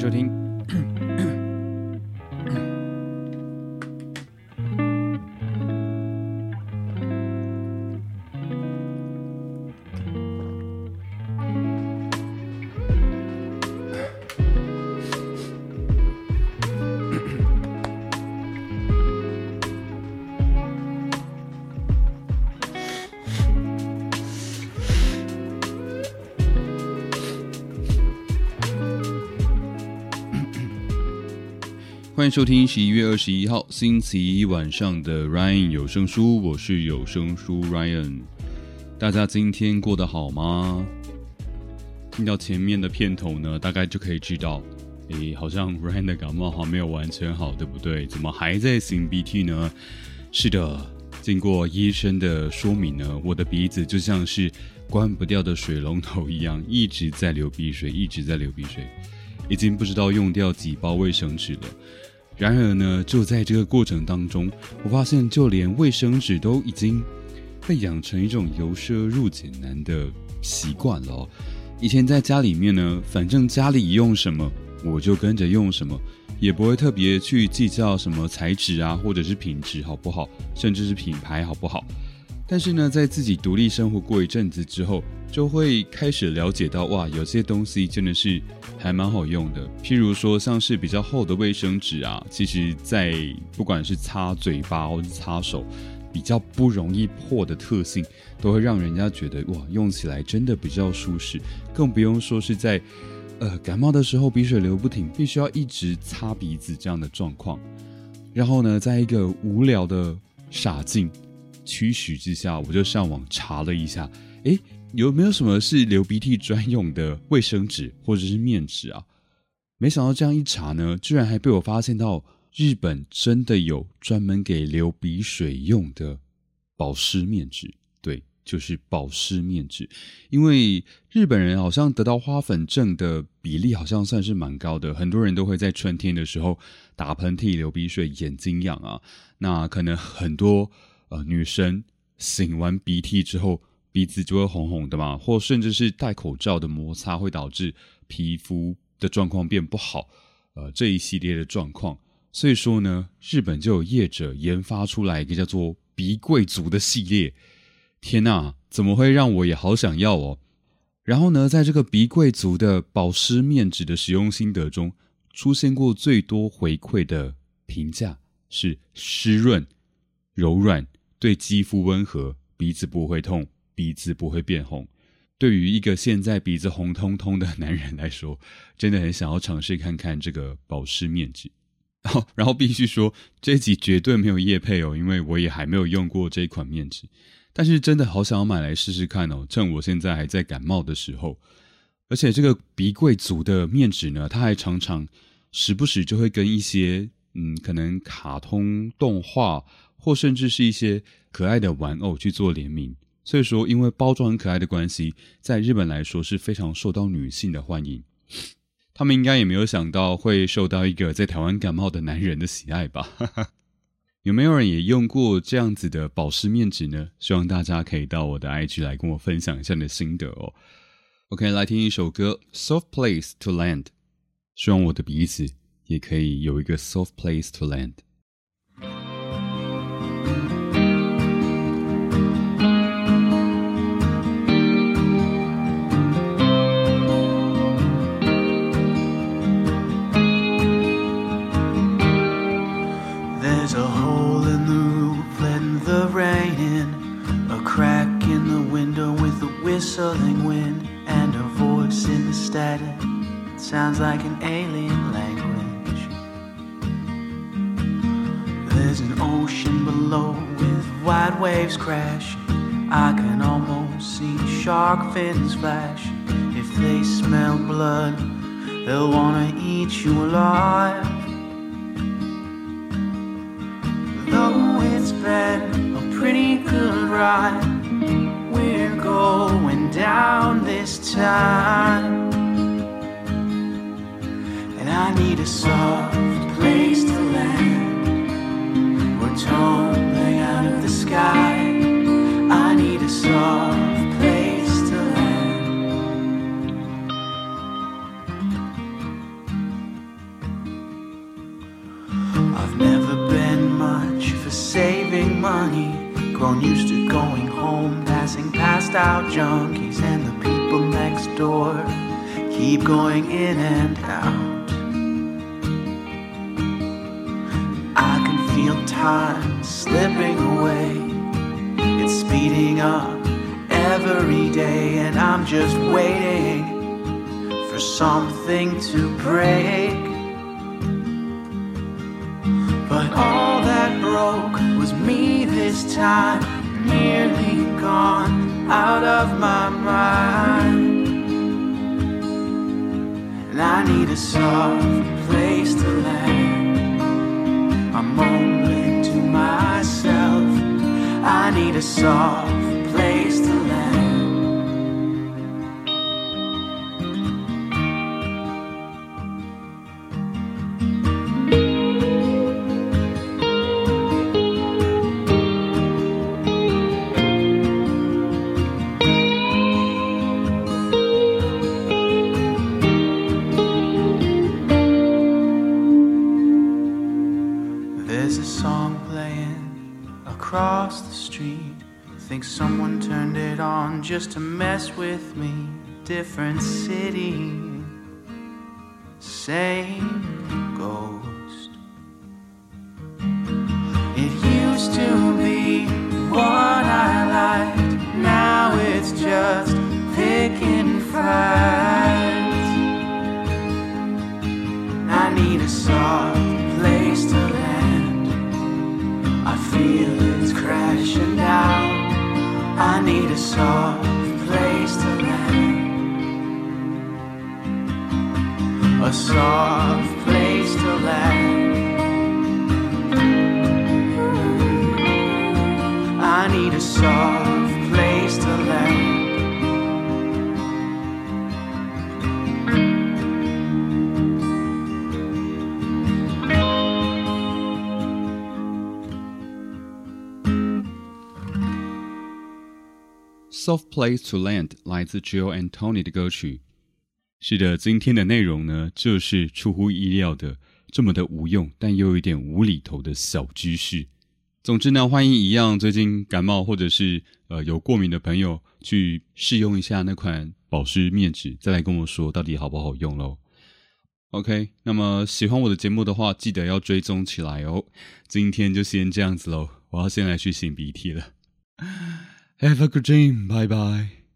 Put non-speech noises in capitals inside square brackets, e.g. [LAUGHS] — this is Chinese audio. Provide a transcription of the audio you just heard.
收听。欢迎收听十一月二十一号星期一晚上的 Ryan 有声书，我是有声书 Ryan。大家今天过得好吗？听到前面的片头呢，大概就可以知道，诶，好像 Ryan 的感冒还没有完全好，对不对？怎么还在擤鼻涕呢？是的，经过医生的说明呢，我的鼻子就像是关不掉的水龙头一样，一直在流鼻水，一直在流鼻水，已经不知道用掉几包卫生纸了。然而呢，就在这个过程当中，我发现就连卫生纸都已经被养成一种由奢入俭难的习惯了。以前在家里面呢，反正家里用什么我就跟着用什么，也不会特别去计较什么材质啊，或者是品质好不好，甚至是品牌好不好。但是呢，在自己独立生活过一阵子之后，就会开始了解到，哇，有些东西真的是还蛮好用的。譬如说，像是比较厚的卫生纸啊，其实在不管是擦嘴巴或者擦手，比较不容易破的特性，都会让人家觉得，哇，用起来真的比较舒适。更不用说是在，呃，感冒的时候鼻水流不停，必须要一直擦鼻子这样的状况。然后呢，在一个无聊的 [LAUGHS] 傻劲。驱使之下，我就上网查了一下，诶，有没有什么是流鼻涕专用的卫生纸或者是面纸啊？没想到这样一查呢，居然还被我发现到日本真的有专门给流鼻水用的保湿面纸。对，就是保湿面纸。因为日本人好像得到花粉症的比例好像算是蛮高的，很多人都会在春天的时候打喷嚏、流鼻水、眼睛痒啊。那可能很多。呃，女生擤完鼻涕之后，鼻子就会红红的嘛，或甚至是戴口罩的摩擦会导致皮肤的状况变不好，呃，这一系列的状况。所以说呢，日本就有业者研发出来一个叫做“鼻贵族”的系列。天呐，怎么会让我也好想要哦？然后呢，在这个“鼻贵族”的保湿面纸的使用心得中，出现过最多回馈的评价是湿润、柔软。对肌肤温和，鼻子不会痛，鼻子不会变红。对于一个现在鼻子红彤彤的男人来说，真的很想要尝试看看这个保湿面纸。[LAUGHS] 然后，然后必须说，这集绝对没有叶配哦，因为我也还没有用过这款面纸。但是真的好想要买来试试看哦，趁我现在还在感冒的时候。而且这个鼻贵族的面纸呢，它还常常时不时就会跟一些嗯，可能卡通动画。或甚至是一些可爱的玩偶去做联名，所以说因为包装很可爱的关系，在日本来说是非常受到女性的欢迎。他们应该也没有想到会受到一个在台湾感冒的男人的喜爱吧？[LAUGHS] 有没有人也用过这样子的保湿面纸呢？希望大家可以到我的 IG 来跟我分享一下你的心得哦。OK，来听一首歌《Soft Place to Land》，希望我的鼻子也可以有一个 Soft Place to Land。Whistling wind and a voice in the static. It sounds like an alien language. There's an ocean below with wide waves crashing. I can almost see shark fins flash. If they smell blood, they'll wanna eat you alive. Though it's been a pretty good ride this time. And I need a soft place to land. We're tumbling out of the sky. I need a soft place to land. I've never been much for saving money. Grown used to going home, passing past out junkies, and the next door keep going in and out. I can feel time slipping away. It's speeding up every day, and I'm just waiting for something to break. But all that broke was me this time, nearly gone out of my mind. I need a soft place to land. I'm mumbling to myself. I need a soft place to land. Someone turned it on just to mess with me. Different city, same ghost. It used to be what I liked, now it's just picking fights. I need a soft need a soft place to land. A soft place to land. I need a soft Soft Place to Land 来自 Jill and Tony 的歌曲。是的，今天的内容呢，就是出乎意料的这么的无用，但又有一点无厘头的小知识。总之呢，欢迎一样最近感冒或者是呃有过敏的朋友去试用一下那款保湿面纸，再来跟我说到底好不好用喽。OK，那么喜欢我的节目的话，记得要追踪起来哦。今天就先这样子喽，我要先来去擤鼻涕了。Have a good dream，拜拜。